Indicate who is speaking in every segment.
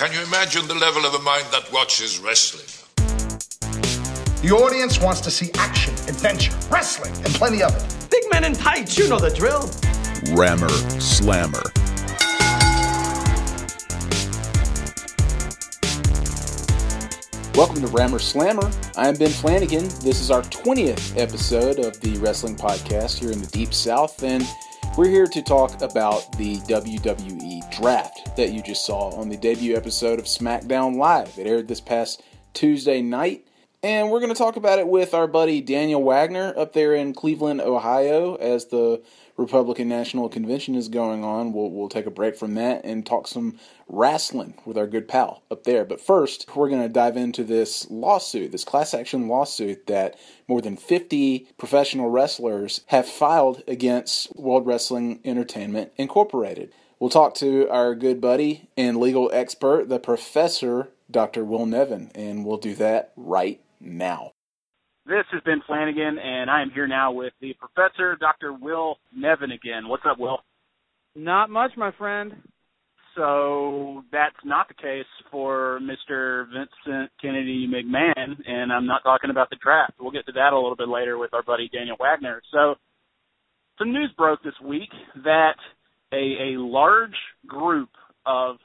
Speaker 1: Can you imagine the level of a mind that watches wrestling?
Speaker 2: The audience wants to see action, adventure, wrestling, and plenty of it.
Speaker 3: Big men in tights, you know the drill.
Speaker 4: Rammer Slammer.
Speaker 5: Welcome to Rammer Slammer. I'm Ben Flanagan. This is our 20th episode of the wrestling podcast here in the Deep South, and we're here to talk about the WWE draft that you just saw on the debut episode of SmackDown Live. It aired this past Tuesday night, and we're going to talk about it with our buddy Daniel Wagner up there in Cleveland, Ohio, as the Republican National Convention is going on. We'll, we'll take a break from that and talk some wrestling with our good pal up there. But first, we're going to dive into this lawsuit, this class action lawsuit that more than 50 professional wrestlers have filed against World Wrestling Entertainment Incorporated. We'll talk to our good buddy and legal expert, the professor, Dr. Will Nevin, and we'll do that right now.
Speaker 6: This has been Flanagan, and I am here now with the professor, Dr. Will Nevin again. What's up, Will?
Speaker 7: Not much, my friend.
Speaker 6: So that's not the case for Mr. Vincent Kennedy McMahon, and I'm not talking about the draft. We'll get to that a little bit later with our buddy Daniel Wagner. So some news broke this week that a, a large group of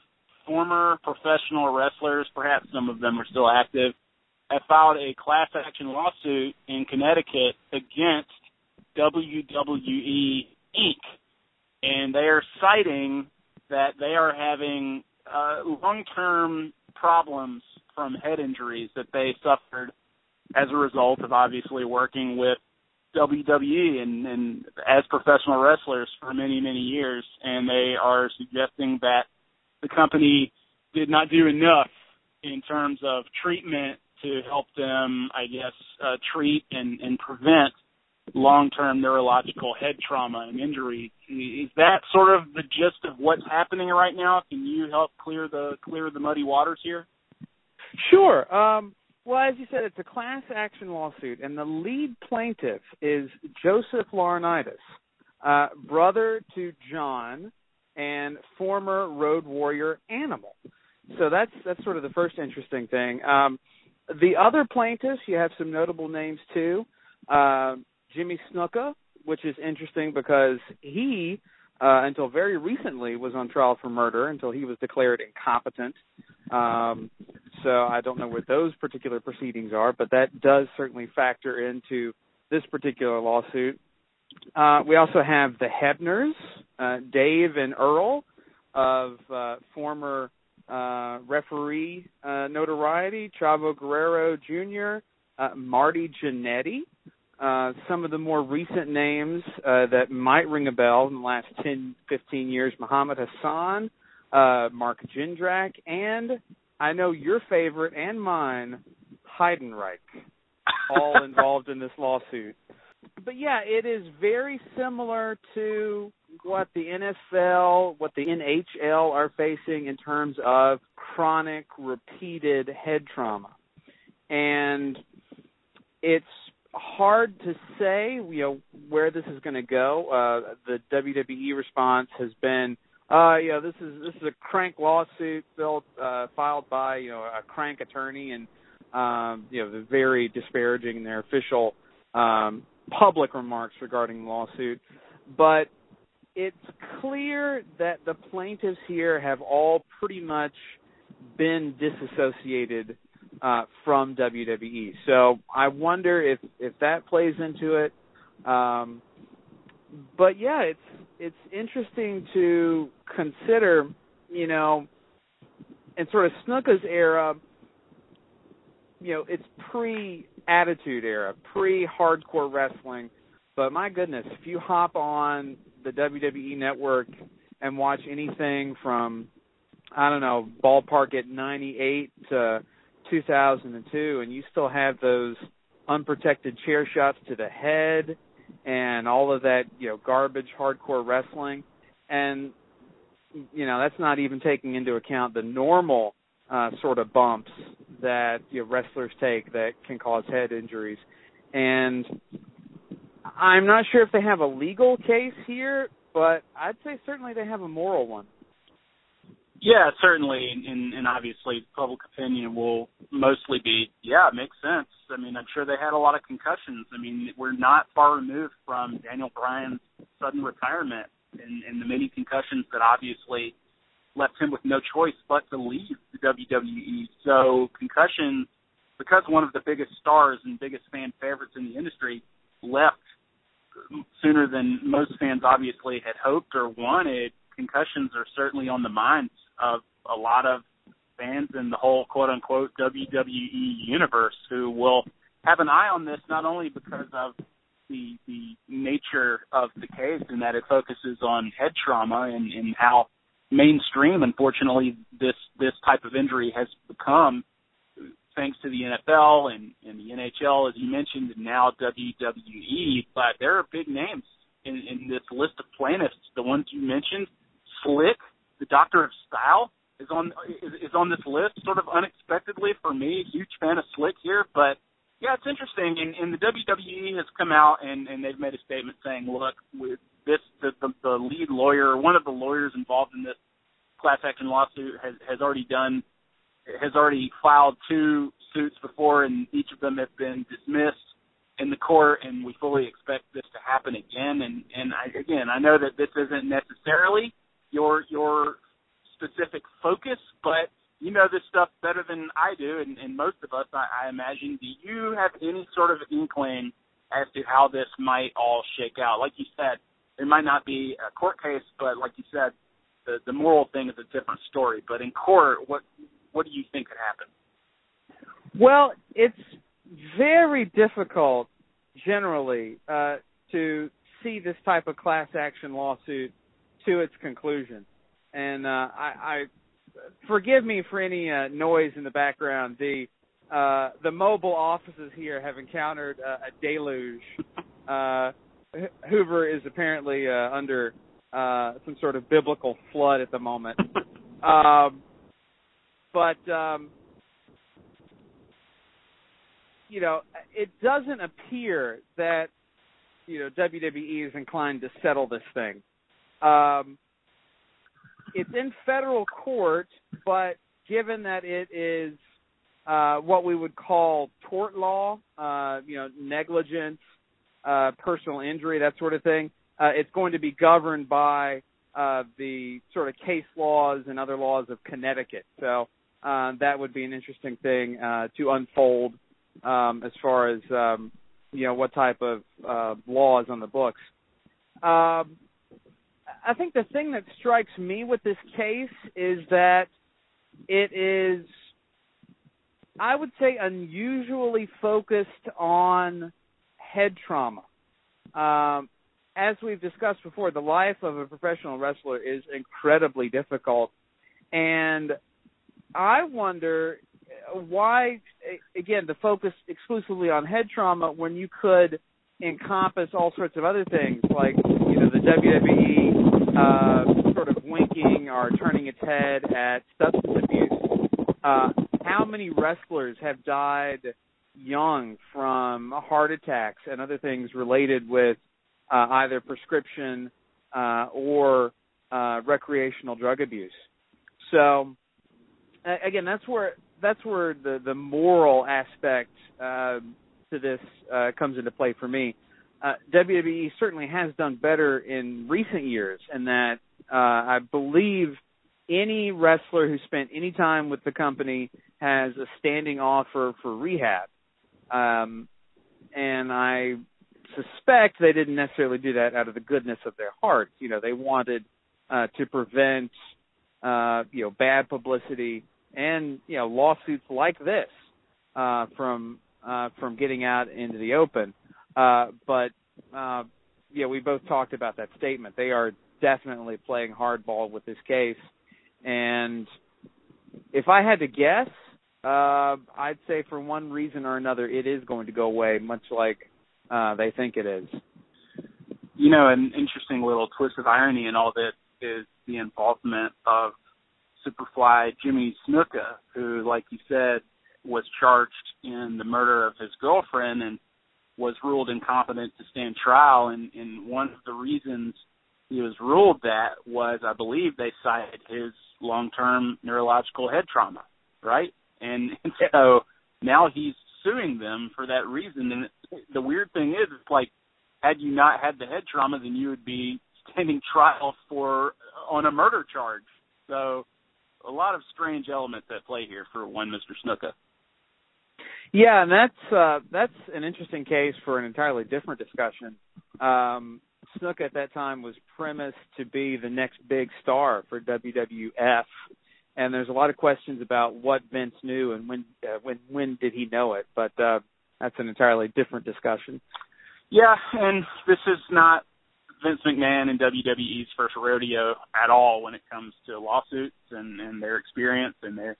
Speaker 6: former professional wrestlers, perhaps some of them are still active, have filed a class action lawsuit in Connecticut against WWE Inc. And they are citing that they are having uh, long-term problems from head injuries that they suffered as a result of obviously working with WWE and, and as professional wrestlers for many, many years. And they are suggesting that the company did not do enough in terms of treatment to help them, I guess, uh, treat and, and prevent long-term neurological head trauma and injury. Is that sort of the gist of what's happening right now? Can you help clear the clear the muddy waters here?
Speaker 7: Sure. Um, well, as you said, it's a class action lawsuit, and the lead plaintiff is Joseph Laurinaitis, uh, brother to John and former Road Warrior Animal. So that's that's sort of the first interesting thing. Um, the other plaintiffs, you have some notable names too. Uh, Jimmy Snuka, which is interesting because he, uh, until very recently, was on trial for murder until he was declared incompetent. Um, so I don't know what those particular proceedings are, but that does certainly factor into this particular lawsuit. Uh, we also have the Hebners, uh, Dave and Earl, of uh, former uh, referee uh, notoriety, Chavo Guerrero Jr., uh, Marty Jannetty. Uh, some of the more recent names uh, that might ring a bell in the last 10, 15 years, Muhammad Hassan, uh, Mark Jindrak, and I know your favorite and mine, Heidenreich, all involved in this lawsuit. But yeah, it is very similar to what the NFL, what the NHL are facing in terms of chronic, repeated head trauma. And it's hard to say, you know, where this is going to go. Uh, the WWE response has been, uh, you know, this is this is a crank lawsuit built, uh, filed by you know a crank attorney, and um, you know, very disparaging in their official um, public remarks regarding the lawsuit. But it's clear that the plaintiffs here have all pretty much been disassociated uh, from WWE. So I wonder if if that plays into it. Um, but yeah, it's it's interesting to consider, you know, in sort of Snuka's era, you know, it's pre attitude era, pre hardcore wrestling. But my goodness, if you hop on the WWE network and watch anything from I don't know, ballpark at 98 to 2002 and you still have those unprotected chair shots to the head and all of that, you know, garbage hardcore wrestling and you know, that's not even taking into account the normal uh sort of bumps that you know, wrestlers take that can cause head injuries. And I'm not sure if they have a legal case here, but I'd say certainly they have a moral one.
Speaker 6: Yeah, certainly, and, and obviously public opinion will mostly be, yeah, it makes sense. I mean, I'm sure they had a lot of concussions. I mean, we're not far removed from Daniel Bryan's sudden retirement and, and the many concussions that obviously left him with no choice but to leave the WWE. So concussions, because one of the biggest stars and biggest fan favorites in the industry left sooner than most fans obviously had hoped or wanted, concussions are certainly on the minds of a lot of fans in the whole quote unquote WWE universe who will have an eye on this not only because of the the nature of the case and that it focuses on head trauma and, and how mainstream unfortunately this this type of injury has become thanks to the NFL and, and the NHL as you mentioned and now WWE but there are big names in, in this list of plaintiffs the ones you mentioned Slick the Doctor of Style is on is, is on this list, sort of unexpectedly for me. Huge fan of Slick here, but yeah, it's interesting. And, and the WWE has come out and, and they've made a statement saying, look, with this the, the the lead lawyer, one of the lawyers involved in this class action lawsuit has has already done has already filed two suits before, and each of them have been dismissed in the court, and we fully expect this to happen again. And and I, again, I know that this isn't necessarily your your specific focus, but you know this stuff better than I do, and, and most of us, I, I imagine. Do you have any sort of inkling as to how this might all shake out? Like you said, it might not be a court case, but like you said, the the moral thing is a different story. But in court, what what do you think could happen?
Speaker 7: Well, it's very difficult generally uh, to see this type of class action lawsuit to its conclusion. And uh, I, I forgive me for any uh, noise in the background. The uh, the mobile offices here have encountered uh, a deluge. Uh, Hoover is apparently uh, under uh, some sort of biblical flood at the moment. um, but um, you know, it doesn't appear that you know WWE is inclined to settle this thing. Um, it's in federal court, but given that it is uh, what we would call tort law, uh, you know, negligence, uh, personal injury, that sort of thing, uh, it's going to be governed by uh, the sort of case laws and other laws of Connecticut. So uh, that would be an interesting thing uh, to unfold um, as far as um, you know what type of uh, laws on the books. Um, I think the thing that strikes me with this case is that it is, I would say, unusually focused on head trauma. Um, as we've discussed before, the life of a professional wrestler is incredibly difficult, and I wonder why, again, the focus exclusively on head trauma when you could encompass all sorts of other things like you know the WWE uh, sort of winking or turning its head at substance abuse. Uh, how many wrestlers have died young from heart attacks and other things related with uh, either prescription uh, or uh, recreational drug abuse? So again, that's where that's where the the moral aspect uh, to this uh, comes into play for me uh, WWE certainly has done better in recent years, and that uh, I believe any wrestler who spent any time with the company has a standing offer for rehab. Um, and I suspect they didn't necessarily do that out of the goodness of their hearts. You know, they wanted uh, to prevent, uh, you know, bad publicity and you know lawsuits like this uh, from uh, from getting out into the open. Uh, but uh, yeah, we both talked about that statement. They are definitely playing hardball with this case, and if I had to guess, uh, I'd say for one reason or another, it is going to go away, much like uh, they think it is.
Speaker 6: You know, an interesting little twist of irony in all this is the involvement of Superfly Jimmy Snuka, who, like you said, was charged in the murder of his girlfriend and was ruled incompetent to stand trial, and, and one of the reasons he was ruled that was, I believe, they cited his long-term neurological head trauma, right? And, and so now he's suing them for that reason. And the weird thing is, it's like, had you not had the head trauma, then you would be standing trial for on a murder charge. So a lot of strange elements at play here for one Mr. Snuka.
Speaker 7: Yeah, and that's uh, that's an interesting case for an entirely different discussion. Um, Snuka at that time was premised to be the next big star for WWF, and there's a lot of questions about what Vince knew and when uh, when when did he know it. But uh, that's an entirely different discussion.
Speaker 6: Yeah, and this is not Vince McMahon and WWE's first rodeo at all when it comes to lawsuits and, and their experience and they're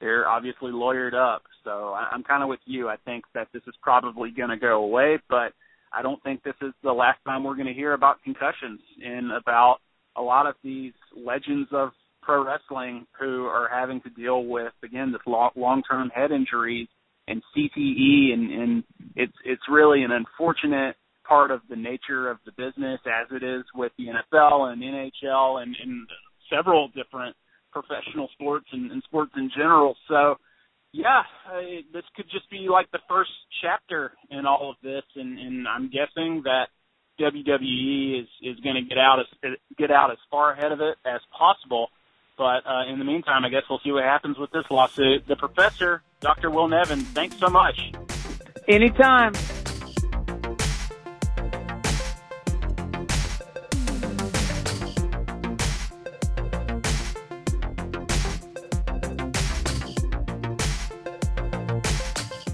Speaker 6: they're obviously lawyered up. So I, I'm kind of with you. I think that this is probably going to go away, but I don't think this is the last time we're going to hear about concussions and about a lot of these legends of pro wrestling who are having to deal with again this long term head injuries and CTE and, and it's it's really an unfortunate part of the nature of the business as it is with the NFL and NHL and, and several different professional sports and, and sports in general. So, yeah, I, this could just be like the first chapter in all of this, and, and I'm guessing that WWE is is going to get out as get out as far ahead of it as possible. But uh, in the meantime, I guess we'll see what happens with this lawsuit. The professor, Dr. Will Nevin, thanks so much.
Speaker 7: Anytime.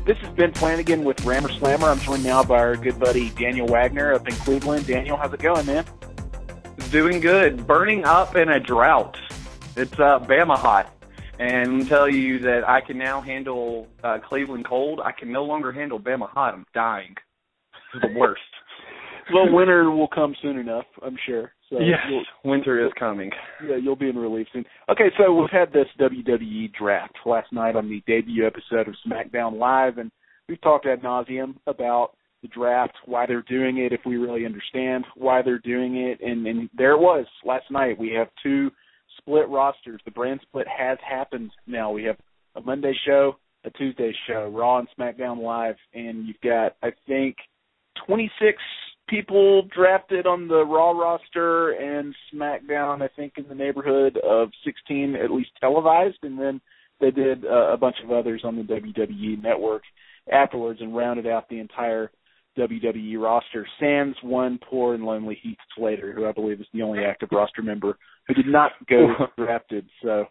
Speaker 8: This is Ben Flanagan with Rammer Slammer. I'm joined now by our good buddy Daniel Wagner up in Cleveland. Daniel, how's it going, man?
Speaker 9: Doing good. Burning up in a drought. It's uh, Bama hot. And I'll tell you that I can now handle uh, Cleveland cold. I can no longer handle Bama hot. I'm dying. This is the worst.
Speaker 8: well, winter will come soon enough, I'm sure. So
Speaker 9: yes, winter is coming.
Speaker 8: Yeah, you'll be in relief soon. Okay, so we've had this WWE draft last night on the debut episode of SmackDown Live, and we've talked ad nauseum about the draft, why they're doing it, if we really understand why they're doing it, and, and there it was last night. We have two split rosters. The brand split has happened now. We have a Monday show, a Tuesday show, Raw and SmackDown Live, and you've got I think 26 people drafted on the Raw roster and SmackDown, I think, in the neighborhood of 16 at least televised, and then they did uh, a bunch of others on the WWE network afterwards and rounded out the entire WWE roster. Sans one poor and lonely Heath Slater, who I believe is the only active roster member who did not go drafted. So,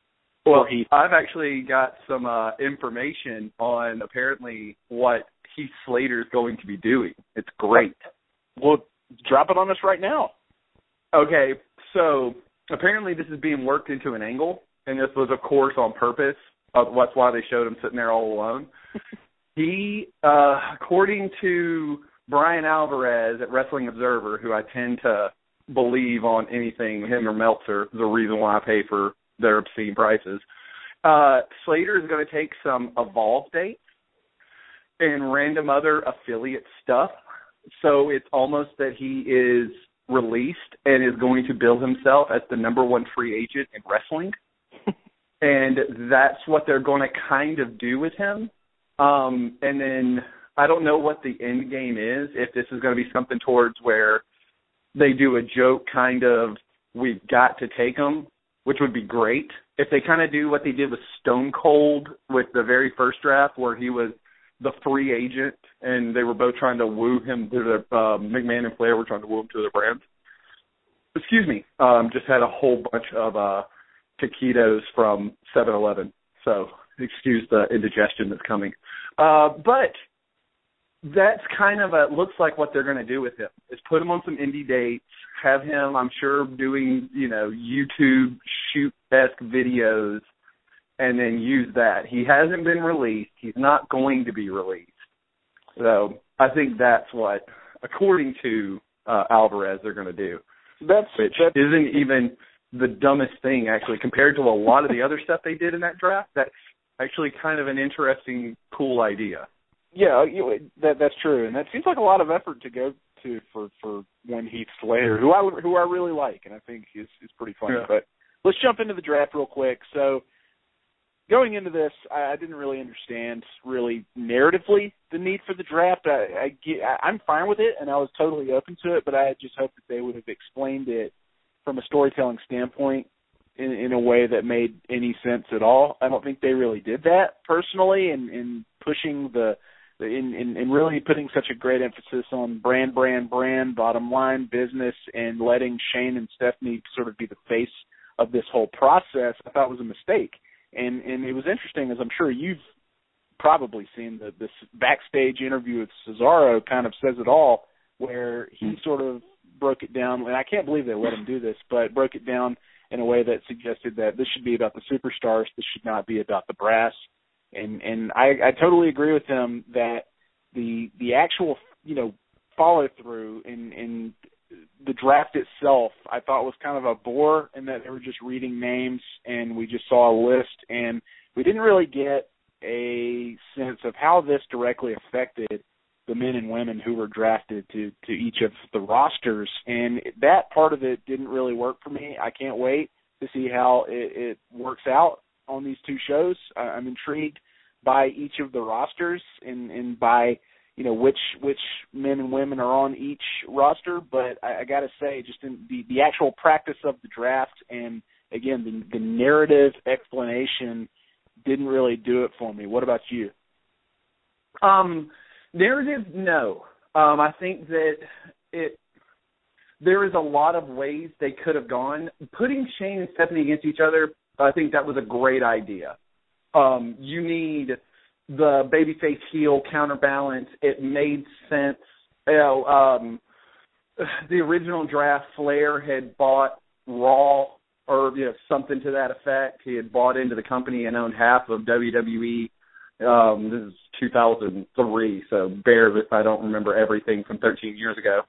Speaker 9: well, Heath. I've actually got some uh, information on apparently what Heath Slater is going to be doing. It's great.
Speaker 8: Well, drop it on us right now.
Speaker 9: Okay, so apparently this is being worked into an angle, and this was, of course, on purpose. Uh, that's why they showed him sitting there all alone. he, uh, according to Bryan Alvarez at Wrestling Observer, who I tend to believe on anything him or Meltzer, the reason why I pay for their obscene prices. Uh, Slater is going to take some Evolve dates and random other affiliate stuff so it's almost that he is released and is going to bill himself as the number one free agent in wrestling. and that's what they're going to kind of do with him. Um, and then I don't know what the end game is, if this is going to be something towards where they do a joke kind of, we've got to take him, which would be great. If they kind of do what they did with Stone Cold with the very first draft, where he was the free agent, and they were both trying to woo him to the uh, McMahon and Flair were trying to woo him to their brands. Excuse me. Um, just had a whole bunch of uh, taquitos from 7-Eleven, so excuse the indigestion that's coming. Uh, but that's kind of a looks like what they're going to do with him is put him on some indie dates, have him, I'm sure, doing you know YouTube shoot esque videos and then use that. He hasn't been released. He's not going to be released. So I think that's what, according to uh, Alvarez, they're going to do.
Speaker 8: That's
Speaker 9: which
Speaker 8: that's,
Speaker 9: isn't even the dumbest thing actually compared to a lot of the other stuff they did in that draft. That's actually kind of an interesting, cool idea.
Speaker 8: Yeah, you, that that's true, and that seems like a lot of effort to go to for for one Heath Slater, who I who I really like, and I think is is pretty funny.
Speaker 9: Yeah.
Speaker 8: But let's jump into the draft real quick. So going into this, I, I didn't really understand really narratively the need for the draft. I, I get, I, I'm fine with it, and I was totally open to it, but I just hoped that they would have explained it from a storytelling standpoint in, in a way that made any sense at all. I don't think they really did that personally, and in, in pushing the in, in, in really putting such a great emphasis on brand, brand, brand, bottom line, business, and letting Shane and Stephanie sort of be the face of this whole process, I thought was a mistake. And and it was interesting, as I'm sure you've probably seen the this backstage interview with Cesaro kind of says it all, where he hmm. sort of broke it down, and I can't believe they let him do this, but broke it down in a way that suggested that this should be about the superstars, this should not be about the brass. And and I, I totally agree with him that the the actual you know follow through in in the draft itself I thought was kind of a bore in that they were just reading names and we just saw a list and we didn't really get a sense of how this directly affected the men and women who were drafted to to each of the rosters and that part of it didn't really work for me. I can't wait to see how it, it works out on these two shows. I'm intrigued by each of the rosters and and by you know which which men and women are on each roster. But I, I got to say, just in the the actual practice of the draft and again the, the narrative explanation didn't really do it for me. What about you?
Speaker 9: Um, narrative, no. Um, I think that it there is a lot of ways they could have gone. Putting Shane and Stephanie against each other I think that was a great idea. Um, you need the babyface heel counterbalance. It made sense. You know, um, the original draft, Flair had bought Raw or you know something to that effect. He had bought into the company and owned half of WWE. Um, this is 2003, so bear if I don't remember everything from 13 years ago.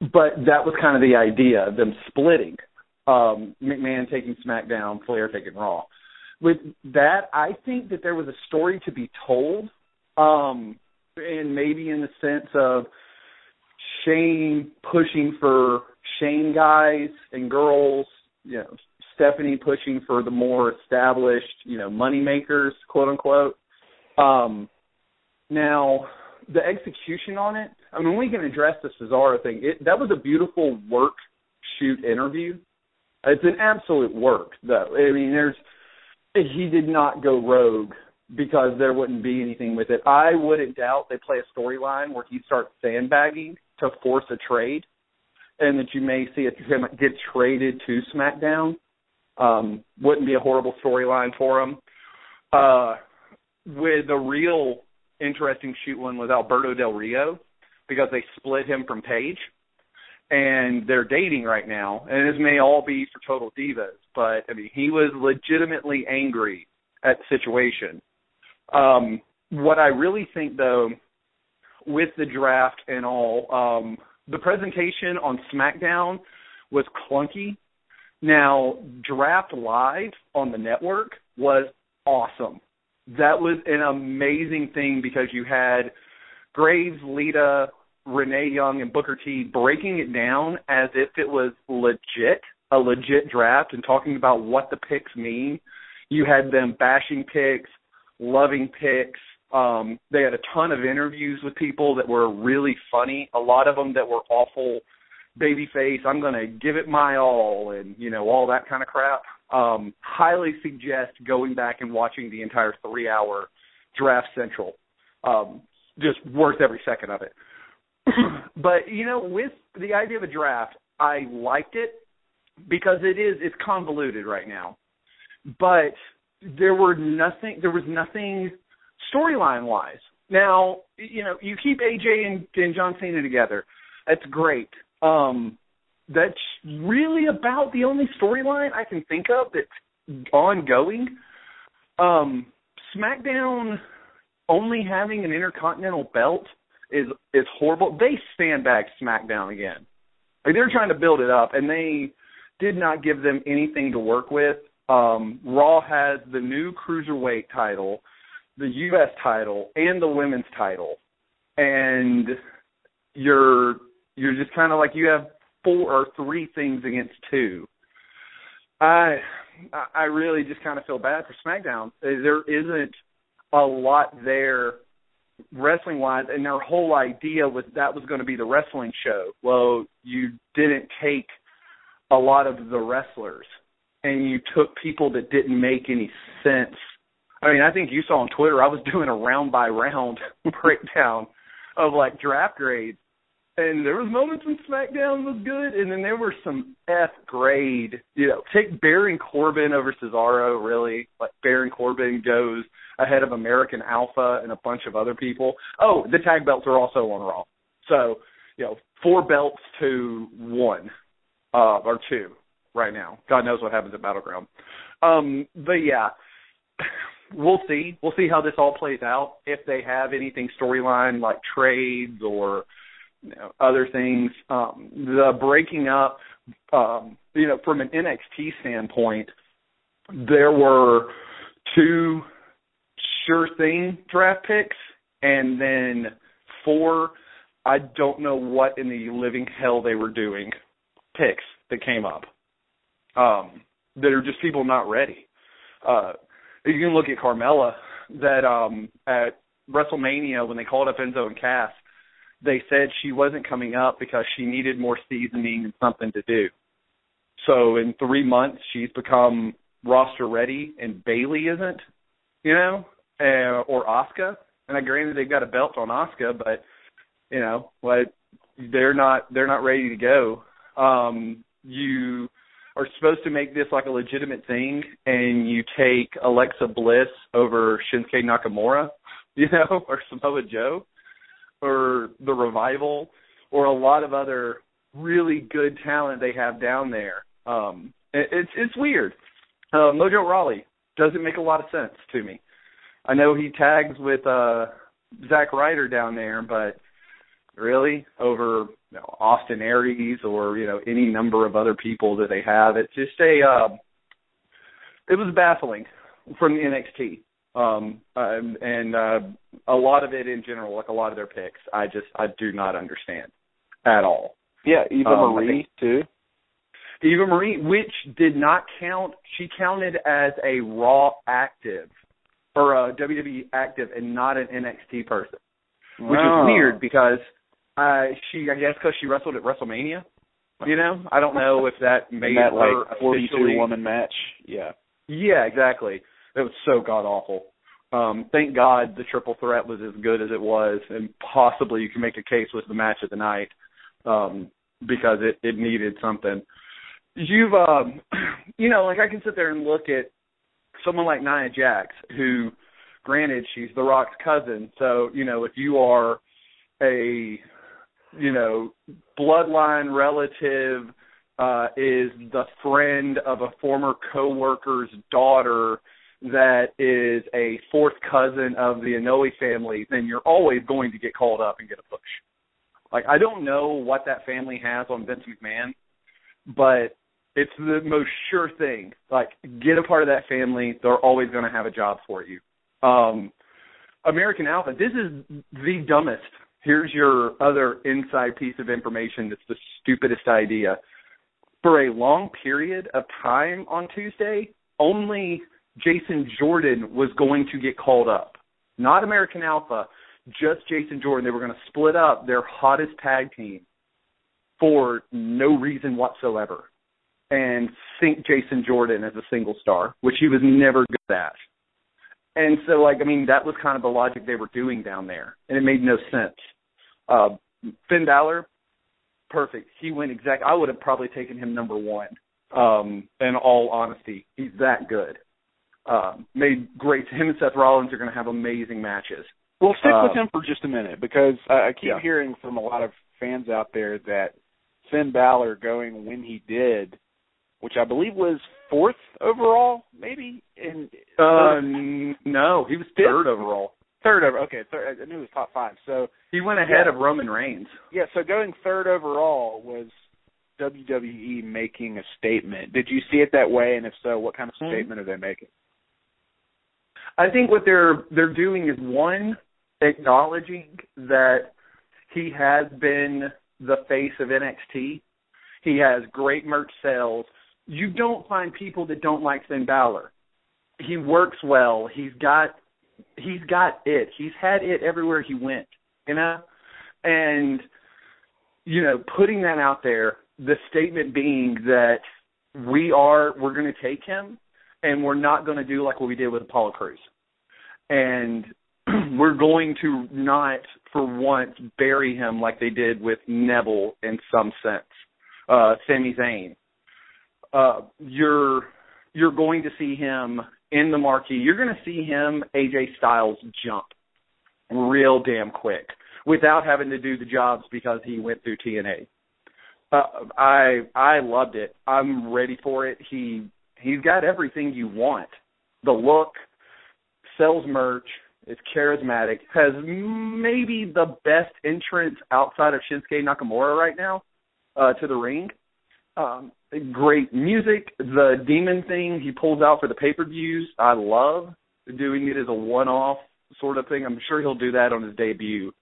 Speaker 9: But that was kind of the idea, them splitting um, McMahon taking SmackDown, Flair taking Raw. With that, I think that there was a story to be told, um, and maybe in the sense of Shane pushing for Shane guys and girls, you know, Stephanie pushing for the more established, you know, money makers, quote unquote. Um, now, the execution on it, I mean, we can address the Cesaro thing. It, that was a beautiful work shoot interview. It's an absolute work, though. I mean, there's he did not go rogue because there wouldn't be anything with it. I wouldn't doubt they play a storyline where he starts sandbagging to force a trade, and that you may see him get traded to SmackDown. Um, wouldn't be a horrible storyline for him. Uh, with a real interesting shoot one was Alberto Del Rio because they split him from Paige and they're dating right now. And this may all be for total divas, but I mean, he was legitimately angry at the situation. Um, what I really think, though, with the draft and all, um, the presentation on SmackDown was clunky. Now, Draft Live on the network was awesome. That was an amazing thing because you had Graves, Lita, Renee Young and Booker T breaking it down as if it was legit, a legit draft, and talking about what the picks mean. You had them bashing picks, loving picks. Um, they had a ton of interviews with people that were really funny. A lot of them that were awful babyface. I'm going to give it my all, and you know all that kind of crap. Um, highly suggest going back and watching the entire three-hour Draft Central. Um, just worth every second of it. but you know, with the idea of a draft, I liked it because it is it's convoluted right now. But there were nothing there was nothing storyline wise. Now, you know, you keep AJ and, and John Cena together. That's great. Um that's really about the only storyline I can think of that's ongoing. Um SmackDown only having an intercontinental belt is is horrible. They sandbagged SmackDown again. Like they're trying to build it up, and they did not give them anything to work with. Um, Raw has the new cruiserweight title, the U.S. title, and the women's title, and you're you're just kind of like you have four or three things against two. I I really just kind of feel bad for SmackDown. There isn't a lot there wrestling wise, and their whole idea was that was going to be the wrestling show. Well, you didn't take a lot of the wrestlers, and you took people that didn't make any sense. I mean, I think you saw on Twitter I was doing a round by round breakdown of like draft grades, and there was moments when SmackDown was good, and then there were some F grade. You know, take Baron Corbin over Cesaro. Really, like Baron Corbin goes ahead of American Alpha and a bunch of other people. Oh, the tag belts are also on Raw. So, you know, four belts to one, uh, or two right now. God knows what happens at Battleground. Um, but yeah, we'll see. We'll see how this all plays out. If they have anything storyline like trades or you know, other things, um, the breaking up, um, you know, from an NXT standpoint, there were two sure thing draft picks, and then four. I don't know what in the living hell they were doing. Picks that came up um, that are just people not ready. Uh, you can look at Carmella that um, at WrestleMania when they called up Enzo and Cass, they said she wasn't coming up because she needed more seasoning and something to do. So in three months she's become roster ready, and Bayley isn't, you know, uh, or Asuka. And I granted they've got a belt on Asuka, but you know what? They're not they're not ready to go. Um, you are supposed to make this like a legitimate thing, and you take Alexa Bliss over Shinsuke Nakamura, you know, or Samoa Joe, or the Revival, or a lot of other really good talent they have down there. Um, it, it's it's weird. Uh, Mojo Rawley doesn't make a lot of sense to me. I know he tags with uh Zack Ryder down there, but really over you know, Austin Aries or you know any number of other people that they have. It's just a uh, it was baffling from the NXT. Um, um and uh, a lot of it in general, like a lot of their picks, I just I do not understand at all.
Speaker 8: Yeah, Eva um, Marie too.
Speaker 9: Eva Marie, which did not count, she counted as a Raw active or a WWE active and not an NXT person, which
Speaker 8: wow.
Speaker 9: is weird because uh, she, I guess, because she wrestled at WrestleMania. You know, I don't know if that made
Speaker 8: that
Speaker 9: her
Speaker 8: like forty two woman match. Yeah.
Speaker 9: Yeah, exactly. It was so god awful. Um, thank God the triple threat was as good as it was, and possibly you can make a case with the match of the night um, because it it needed something. You've, um, you know, like I can sit there and look at someone like Nia Jax, who, granted, she's The Rock's cousin, so you know if you are a you know, bloodline relative uh, is the friend of a former coworker's daughter that is a fourth cousin of the Anoa'i family, then you're always going to get called up and get a push. Like I don't know what that family has on Vince McMahon, but it's the most sure thing. Like get a part of that family, they're always going to have a job for you. Um American Alpha, this is the dumbest here's your other inside piece of information that's the stupidest idea. For a long period of time on Tuesday, only Jason Jordan was going to get called up. Not American Alpha, just Jason Jordan. They were going to split up their hottest tag team for no reason whatsoever and sink Jason Jordan as a single star, which he was never good at. And so, like, I mean, that was kind of the logic they were doing down there, and it made no sense. Uh, Finn Balor, perfect. He went exact. I would have probably taken him number one. Um, in all honesty, he's that good. Um, made great. Him and Seth Rollins are going to have amazing matches.
Speaker 8: Well, stick
Speaker 9: uh,
Speaker 8: with him for just a minute because I keep
Speaker 9: yeah.
Speaker 8: hearing from a lot of fans out there that Finn Balor going when he did, which I believe was fourth overall, maybe. In
Speaker 9: uh, no, he was third overall.
Speaker 8: Third over. Okay, third. I knew it was top five. So
Speaker 9: he went ahead
Speaker 8: yeah.
Speaker 9: of Roman Reigns.
Speaker 8: Yeah. So going third overall was WWE making a statement. Did you see it that way? And if so, what kind of
Speaker 9: Mm-hmm.
Speaker 8: statement are they making?
Speaker 9: I think what they're they're doing is one acknowledging that he has been the face of NXT. He has great merch sales, you don't find people that don't like Finn Balor. He works well. He's got he's got it. He's had it everywhere he went, you know? And you know, putting that out there, the statement being that we are we're going to take him and we're not going to do like what we did with Apollo Crews. And we're going to not for once bury him like they did with Neville in some sense. Uh Sami Zayn. Uh you're you're going to see him in the marquee. You're going to see him AJ Styles jump real damn quick without having to do the jobs because he went through TNA. Uh, I I loved it. I'm ready for it. He he's got everything you want. The look, sells merch, is charismatic, has maybe the best entrance outside of Shinsuke Nakamura right now uh, to the ring. Um, great music. The demon thing he pulls out for the pay per views, I love doing it as a one off sort of thing. I'm sure he'll do that on his debut.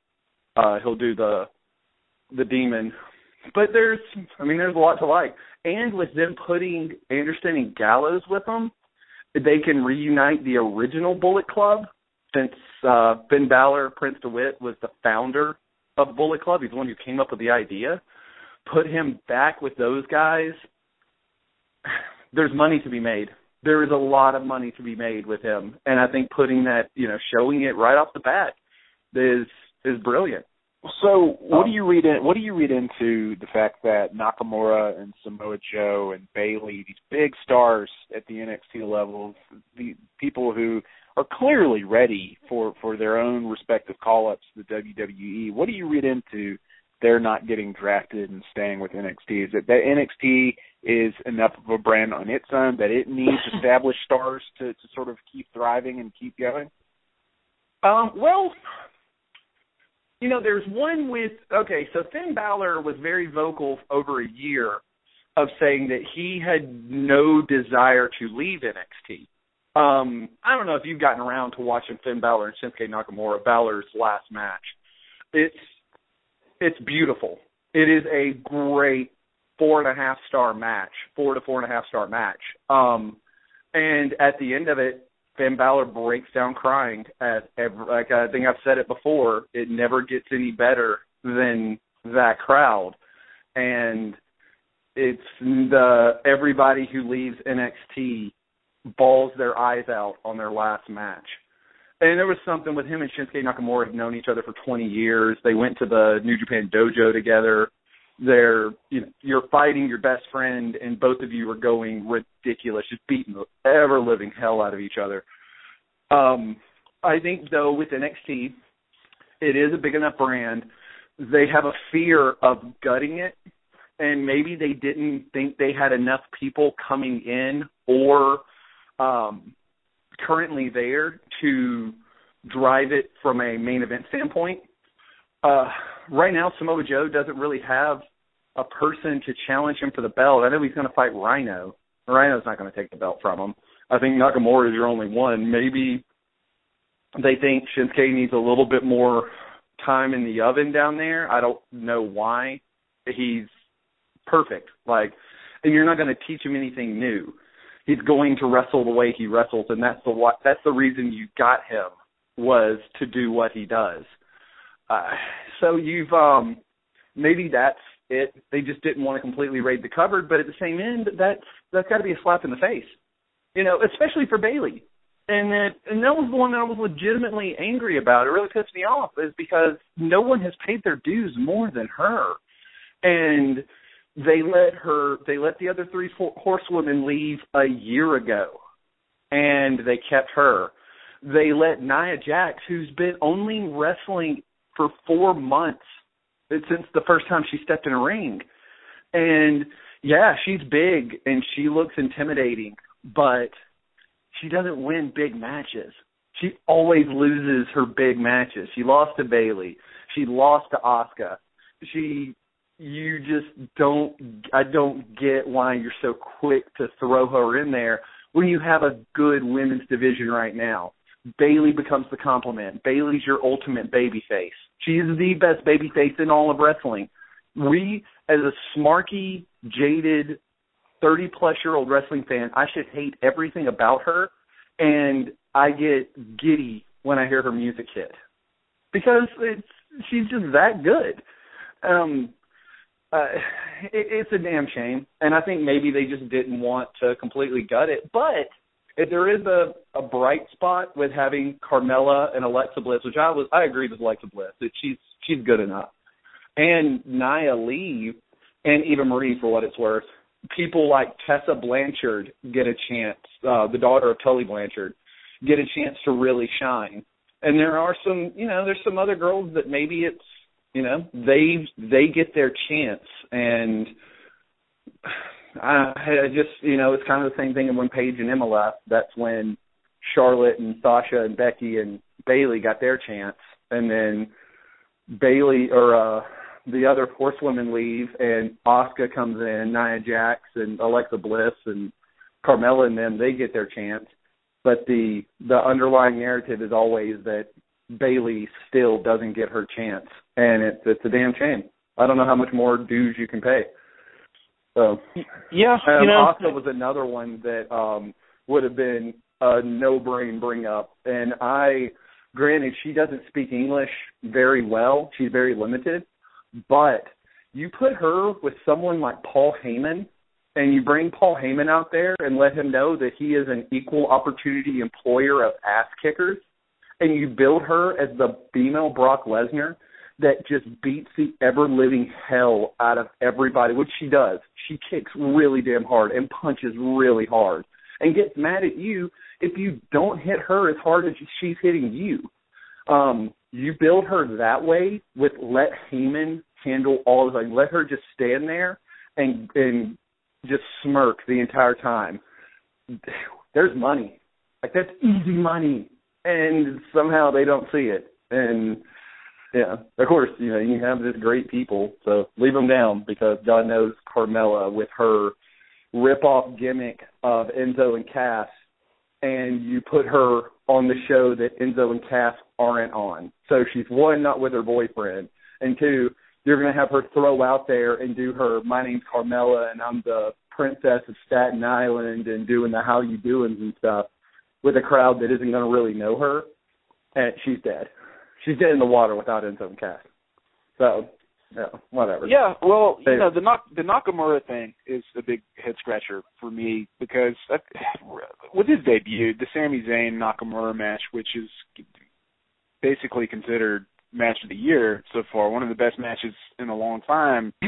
Speaker 9: Uh, he'll do the the demon but there's, I mean, there's a lot to like. And with them putting Anderson and Gallows with them, they can reunite the original Bullet Club since uh, Finn Balor, Prince Devitt, was the founder of Bullet Club. He's the one who came up with the idea. Put him back with those guys. There's money to be made. There is a lot of money to be made with him, and I think putting that, you know, showing it right off the bat is is brilliant.
Speaker 8: So, what um, do you read in? What do you read into the fact that Nakamura and Samoa Joe and Bayley, these big stars at the NXT level, the people who are clearly ready for for their own respective call ups to the WWE. What do you read into they're not getting drafted and staying with NXT? Is it that NXT is enough of a brand on its own that it needs established stars to to sort of keep thriving and keep going?
Speaker 9: Um, well, you know, there's one with okay, so Finn Balor was very vocal over a year of saying that he had no desire to leave NXT. Um, I don't know if you've gotten around to watching Finn Balor and Shinsuke Nakamura, Balor's last match. It's it's beautiful. It is a great four and a half star match, four to four and a half star match. Um, and at the end of it, Finn Balor breaks down crying at every, like I think I've said it before. It never gets any better than that crowd, and it's the everybody who leaves NXT balls their eyes out on their last match. And there was something with him and Shinsuke Nakamura have known each other for 20 years. They went to the New Japan Dojo together. They're you know, you're fighting your best friend, and both of you are going ridiculous, just beating the ever living hell out of each other. Um, I think though with NXT, it is a big enough brand. They have a fear of gutting it, and maybe they didn't think they had enough people coming in or um, currently there to drive it from a main event standpoint. Uh, right now, Samoa Joe doesn't really have a person to challenge him for the belt. I know he's going to fight Rhino. Rhino's not going to take the belt from him. I think Nakamura is your only one. Maybe they think Shinsuke needs a little bit more time in the oven down there. I don't know why. He's perfect. Like, and you're not going to teach him anything new. He's going to wrestle the way he wrestles, and that's the. That's the reason you got him was to do what he does. Uh, so you've um maybe that's it. They just didn't want to completely raid the cupboard, but at the same end, that's that's got to be a slap in the face, you know, especially for Bayley. And that and that was the one that I was legitimately angry about. It really pissed me off is because no one has paid their dues more than her, and they let her they let the other three horsewomen leave a year ago, and they kept her. They let Nia Jax, who's been only wrestling for four months uh, since the first time she stepped in a ring. And yeah, she's big and she looks intimidating, but she doesn't win big matches. She always loses her big matches. She lost to Bayley She lost to Asuka She you just don't I don't get why you're so quick to throw her in there when you have a good women's division right now. Bayley becomes the complement. Bayley's your ultimate baby face. She is the best baby face in all of wrestling. We, as a smarky, jaded 30 plus year old wrestling fan, I should hate everything about her, and I get giddy when I hear her music hit because it's she's just that good. Um, uh, it, it's a damn shame, and I think maybe they just didn't want to completely gut it. But if there is a a bright spot with having Carmella and Alexa Bliss, which I was I agree with Alexa Bliss that she's she's good enough, and Nia Lee and Eva Marie for what it's worth. People like Tessa Blanchard get a chance, uh, the daughter of Tully Blanchard, get a chance to really shine. And there are some, you know, there's some other girls that maybe it's you know they they get their chance. And I, I just you know it's kind of the same thing And when Paige and Emma left. That's when Charlotte and Sasha and Becky and Bayley got their chance. And then Bayley or uh the other horsewomen leave and Asuka comes in, Nia Jax and Alexa Bliss and Carmella and them they get their chance. But the the underlying narrative is always that Bayley still doesn't get her chance, and it's it's a damn shame. I don't know how much more dues you can pay. So
Speaker 8: yeah,
Speaker 9: um,
Speaker 8: you know,
Speaker 9: was another one that um would have been a no brain bring up, and I granted she doesn't speak English very well. She's very limited, but you put her with someone like Paul Heyman and you bring Paul Heyman out there and let him know that he is an equal opportunity employer of ass kickers, and you build her as the female Brock Lesnar that just beats the ever living hell out of everybody, which she does. She kicks really damn hard and punches really hard and gets mad at you if you don't hit her as hard as she's hitting you. Um, you build her that way with let Heyman handle all the things. Let her just stand there and and just smirk the entire time. There's money. Like that's easy money. And somehow they don't see it. And yeah, of course, you know, you have this great people, so leave them down because God knows Carmella with her rip off gimmick of Enzo and Cass and you put her on the show that Enzo and Cass aren't on. So she's one, not with her boyfriend, and two, you're going to have her throw out there and do her my name's Carmella and I'm the princess of Staten Island and doing the how you doings and stuff with a crowd that isn't going to really know her and she's dead. She's dead in the water without Enzo and Cass. So, yeah, whatever.
Speaker 8: Yeah, well, you know, the the Nakamura thing is a big head scratcher for me because that, with his debut, the Sami Zayn Nakamura match, which is basically considered match of the year so far, one of the best matches in a long time.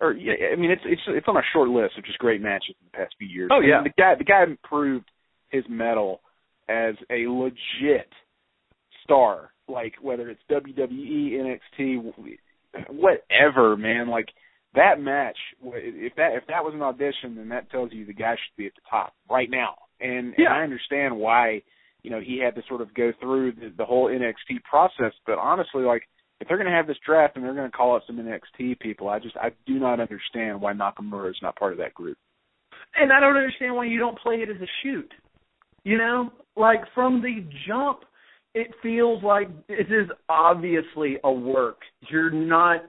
Speaker 8: Or yeah, I mean, it's it's it's on a short list of just great matches in the past few years.
Speaker 9: Oh yeah,
Speaker 8: and the guy the guy proved his mettle as a legit star, like whether it's WWE, NXT, whatever, man. Like that match, if that if that was an audition, then that tells you the guy should be at the top right now. And,
Speaker 9: yeah.
Speaker 8: and I understand why you know he had to sort of go through the, the whole NXT process, but honestly, like if they're going to have this draft and they're going to call up some NXT people, I just I do not understand why Nakamura is not part of that group.
Speaker 9: And I don't understand why you don't play it as a shoot. You know, like from the jump, it feels like it is obviously a work. You're not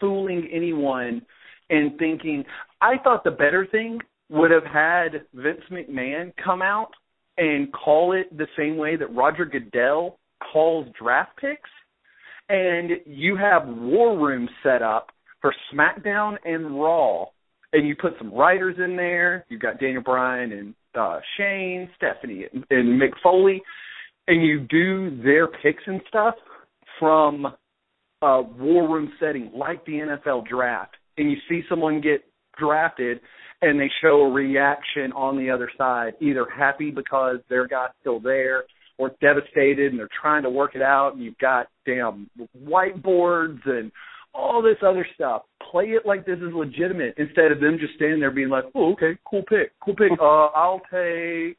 Speaker 9: fooling anyone and thinking. I thought the better thing would have had Vince McMahon come out and call it the same way that Roger Goodell calls draft picks and you have war rooms set up for SmackDown and Raw, and you put some writers in there. You've got Daniel Bryan and uh, Shane, Stephanie, and, and Mick Foley, and you do their picks and stuff from a war room setting like the NFL draft, and you see someone get drafted and they show a reaction on the other side, either happy because their guy's still there or devastated and they're trying to work it out and you've got damn whiteboards and all this other stuff. Play it like this is legitimate instead of them just standing there being like, Oh, okay, cool pick, cool pick. Uh I'll take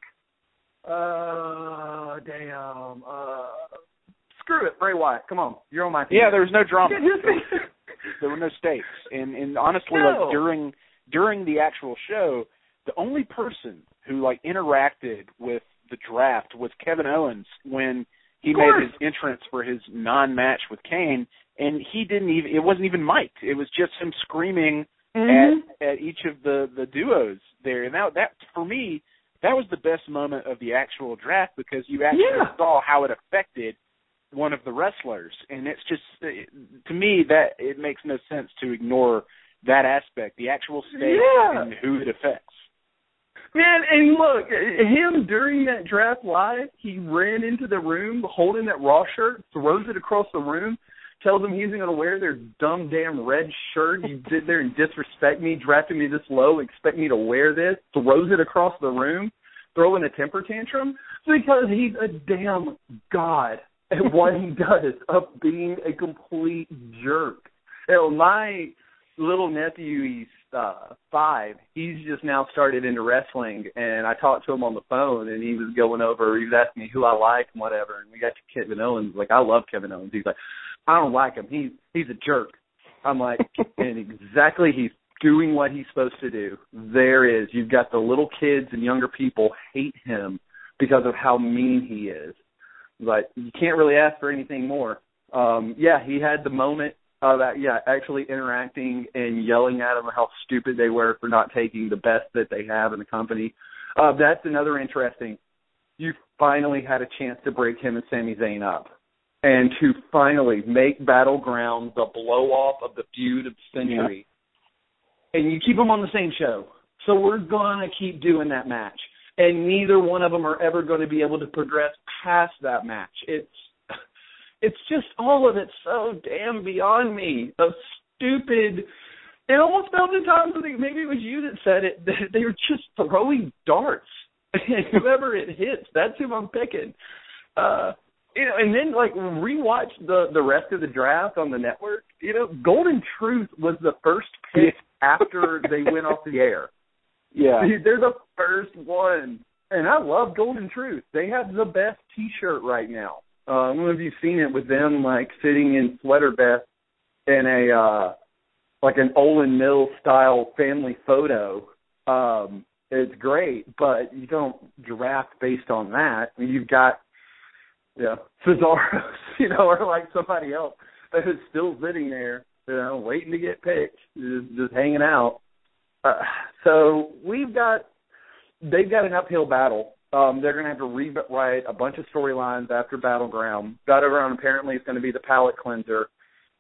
Speaker 9: uh damn uh screw it, Bray Wyatt. Come on. You're on my team.
Speaker 8: Yeah, there was no drama. there were no stakes. And and honestly
Speaker 9: No.
Speaker 8: like during during the actual show, the only person who like interacted with the draft was Kevin Owens when he made his entrance for his non-match with Kane, and he didn't even. It wasn't even mic'd. It was just him screaming mm-hmm. at at each of the the duos there, and that that for me that was the best moment of the actual draft because you actually
Speaker 9: Yeah.
Speaker 8: saw how it affected one of the wrestlers, and it's just to me that it makes no sense to ignore that aspect, the actual state
Speaker 9: Yeah.
Speaker 8: and who it affects.
Speaker 9: Man, and look, him during that draft live, he ran into the room holding that Raw shirt, throws it across the room, tells them he's going to wear their dumb damn red shirt. You sit there and disrespect me, drafted me this low, expect me to wear this, throws it across the room, throwing a temper tantrum because he's a damn god at what he does of being a complete jerk. Hell, my little nephew, he's uh five. He's just now started into wrestling, and I talked to him on the phone, and he was going over. He was asking me who I like and whatever, and we got to Kevin Owens. Like I love Kevin Owens. He's like, I don't like him. He's he's a jerk. I'm like, and exactly he's doing what he's supposed to do. There is. You've got the little kids and younger people hate him because of how mean he is. But you can't really ask for anything more. Um, yeah, he had the moment of that, yeah, actually interacting and yelling at them how stupid they were for not taking the best that they have in the company. Uh, that's another interesting. You finally had a chance to break him and Sami Zayn up, and to finally make Battleground the blow off of the feud of the century, and you keep them on the same show. So we're gonna keep doing that match, and neither one of them are ever going to be able to progress past that match. It's it's just all of it so damn beyond me. Of stupid. It almost felt at times I think maybe it was you that said it. That they were just throwing darts, and whoever it hits, that's who I'm picking. Uh, you know, and then like rewatch the the rest of the draft on the network. You know, Golden Truth was the first pick after they went off the air.
Speaker 8: Yeah.
Speaker 9: They're the first one. And I love Golden Truth. They have the best T-shirt right now. Uh, I don't know if you've seen it with them like sitting in sweater vest in a uh like an Olan Mill style family photo. Um, it's great, but you don't draft based on that. You've got yeah, Cesaros, you know, or like somebody else that is still sitting there, you know, waiting to get picked, just, just hanging out. Uh, so we've got they've got an uphill battle. Um, they're going to have to rewrite a bunch of storylines after Battleground. Battleground apparently is going to be the palate cleanser,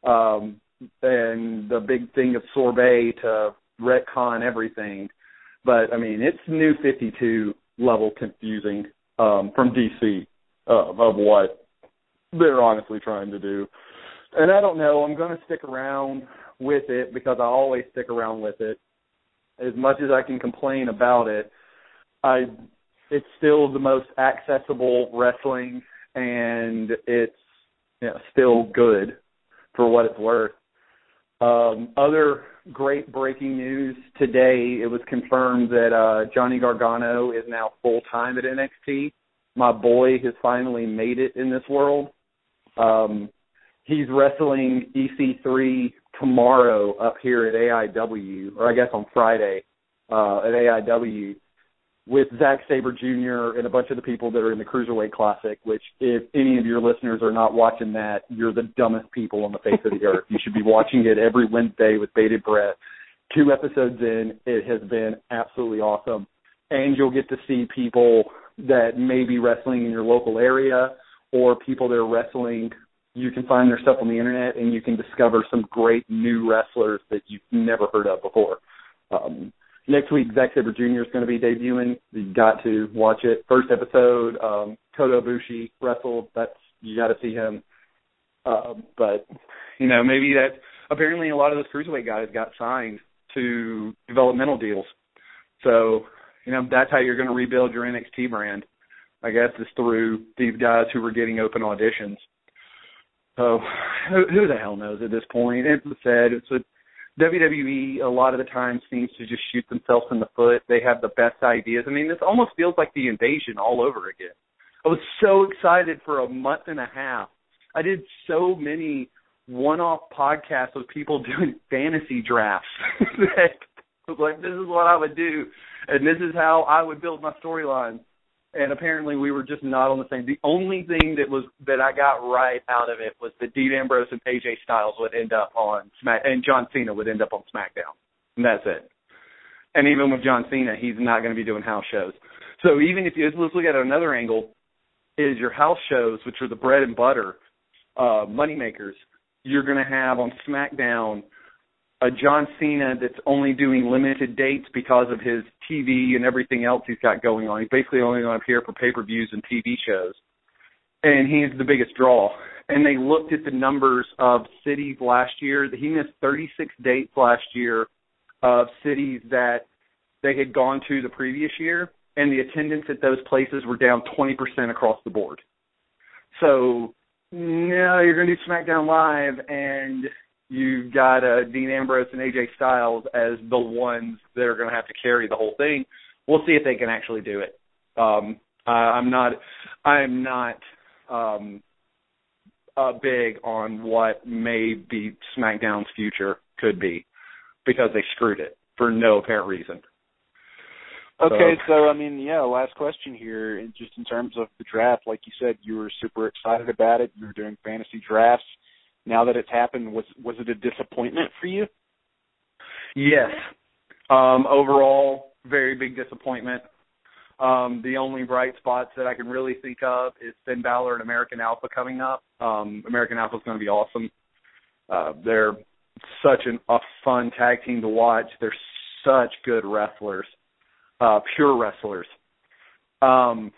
Speaker 9: um, and the big thing of sorbet to retcon everything. But I mean, it's new 52 level confusing um, from DC uh, of what they're honestly trying to do. And I don't know. I'm going to stick around with it because I always stick around with it. As much as I can complain about it, I it's still the most accessible wrestling, and it's you know, still good for what it's worth. Um, other great breaking news today: it was confirmed that uh, Johnny Gargano is now full time at NXT. My boy has finally made it in this world. Um, he's wrestling EC3 tomorrow up here at AIW, or I guess on Friday uh, at AIW with Zack Sabre Jr. and a bunch of the people that are in the Cruiserweight Classic. Which, if any of your listeners are not watching that, you're the dumbest people on the face of the earth. You should be watching it every Wednesday with bated breath. Two episodes in, it has been absolutely awesome, and you'll get to see people that may be wrestling in your local area or people that are wrestling you can find their stuff on the internet and you can discover some great new wrestlers that you've never heard of before. Um, next week, Zack Sabre Jr. is going to be debuting. You've got to watch it. First episode, um, Kota Ibushi wrestled. That's you got to see him. Uh, but you know, maybe that apparently a lot of those cruiserweight guys got signed to developmental deals. So you know that's how you're going to rebuild your NXT brand. I guess is through these guys who were getting open auditions. So who, who the hell knows at this point? It's said it's a WWE a lot of the time seems to just shoot themselves in the foot. They have the best ideas. I mean, this almost feels like the invasion all over again. I was so excited for a month and a half. I did so many one-off podcasts with people doing fantasy drafts that was like, this is what I would do, and this is how I would build my storylines and apparently we were just not on the same. The only thing that was that I got right out of it was that Dean Ambrose and AJ Styles would end up on Smack, and John Cena would end up on SmackDown. And that's it. And even with John Cena, he's not going to be doing house shows. So even if you let's look at another angle, is your house shows, which are the bread and butter uh, money makers. You're going to have on SmackDown a John Cena that's only doing limited dates because of his TV and everything else he's got going on. He's basically only going to appear for pay per views and TV shows, and he's the biggest draw. And they looked at the numbers of cities last year. He missed 36 dates last year of cities that they had gone to the previous year, and the attendance at those places were down 20% across the board. So now you're going to do SmackDown Live, and you've got uh, Dean Ambrose and AJ Styles as the ones that are going to have to carry the whole thing. We'll see if they can actually do it. Um, uh, I'm not. I'm not um, uh, big on what may be SmackDown's future could be because they screwed it for no apparent reason.
Speaker 8: Okay, so, so I mean, yeah, last question here, just in terms of the draft, like you said, you were super excited about it. You were doing fantasy drafts. Now that it's happened, was was it a disappointment for you?
Speaker 9: Yes. Um, overall, very big disappointment. Um, the only bright spots that I can really think of is Finn Balor and American Alpha coming up. Um, American Alpha is going to be awesome. Uh, they're such an, a fun tag team to watch. They're such good wrestlers, uh, pure wrestlers. Um,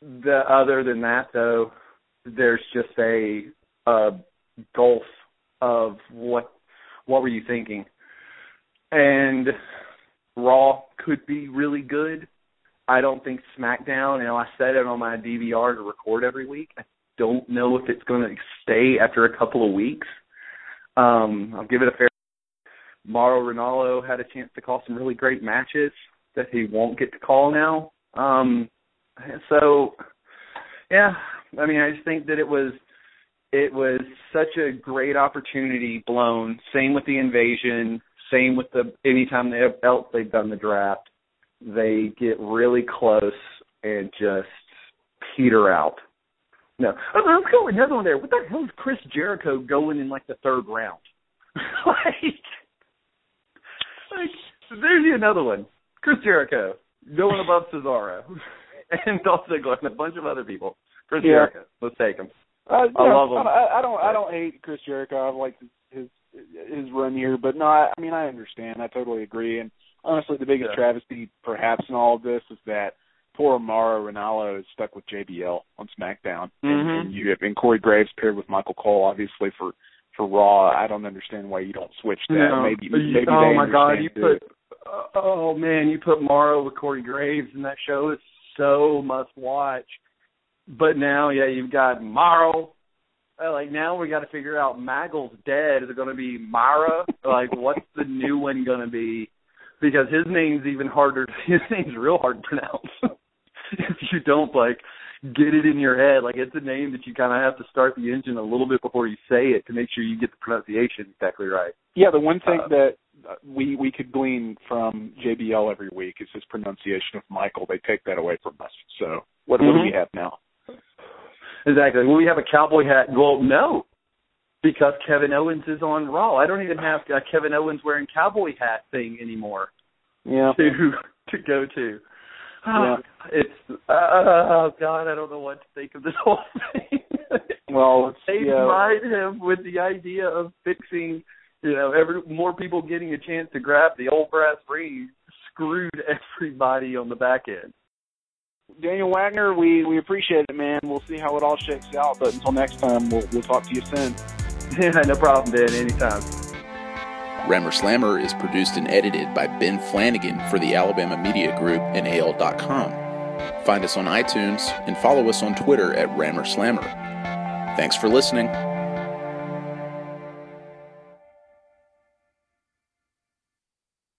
Speaker 9: the other than that, though, there's just a, a gulf of what what were you thinking? And Raw could be really good. I don't think SmackDown, you know, I set it on my DVR to record every week. I don't know if it's going to stay after a couple of weeks. Um, I'll give it a fair. Mauro Ranallo had a chance to call some really great matches that he won't get to call now. Um, so, yeah, I mean, I just think that it was it was such a great opportunity blown. Same with the invasion. Same with the anytime they else they've done the draft, they get really close and just peter out. No, oh, let's go another one there. What the hell is Chris Jericho going in like the third round? like, like there's another one. Chris Jericho going above Cesaro and Dolph Ziggler and a bunch of other people. Chris
Speaker 8: yeah.
Speaker 9: Jericho, let's take him.
Speaker 8: Uh,
Speaker 9: I love him.
Speaker 8: I, I don't. I don't hate Chris Jericho. I've liked his his, his run here, but no, I, I mean I understand. I totally agree. And honestly, the biggest
Speaker 9: Yeah.
Speaker 8: travesty, perhaps, in all of this is that poor Mauro Ranallo is stuck with JBL on SmackDown, and,
Speaker 9: Mhm.
Speaker 8: and you have and Corey Graves paired with Michael Cole, obviously for for Raw. I don't understand why you don't switch that.
Speaker 9: No.
Speaker 8: Maybe
Speaker 9: you-
Speaker 8: maybe
Speaker 9: oh my God, you put
Speaker 8: it.
Speaker 9: uh, oh man, you put Mauro with Corey Graves in that show. It's so must watch. But now, yeah, you've got Mauro. Uh, like now, we got to figure out Maggle's dead. Is it going to be Mara? like, what's the new one going to be? Because his name's even harder. His name's real hard to pronounce. if you don't like get it in your head, like it's a name that you kind of have to start the engine a little bit before you say it to make sure you get the pronunciation exactly right.
Speaker 8: Yeah, the one thing
Speaker 9: Uh,
Speaker 8: that we we could glean from JBL every week is his pronunciation of Michael. They take that away from us. So what, what do we have now?
Speaker 9: Exactly. Will we have a cowboy hat? Well, no, because Kevin Owens is on Raw. I don't even have a Kevin Owens wearing cowboy hat thing anymore
Speaker 8: Yeah.
Speaker 9: to to go to.
Speaker 8: Yeah.
Speaker 9: It's oh god, I don't know what to think of this whole thing.
Speaker 8: Well, it's,
Speaker 9: they
Speaker 8: yeah.
Speaker 9: tried him with the idea of fixing, you know, every more people getting a chance to grab the old brass ring. Screwed everybody on the back end.
Speaker 8: Daniel Wagner, we we appreciate it, man. We'll see how it all shakes out. But until next time, we'll we'll talk to you soon.
Speaker 9: Yeah, no problem, Dan. Anytime.
Speaker 5: Rammer Slammer is produced and edited by Ben Flanagan for the Alabama Media Group and AL.com. Find us on iTunes and follow us on Twitter at Rammer Slammer. Thanks for listening.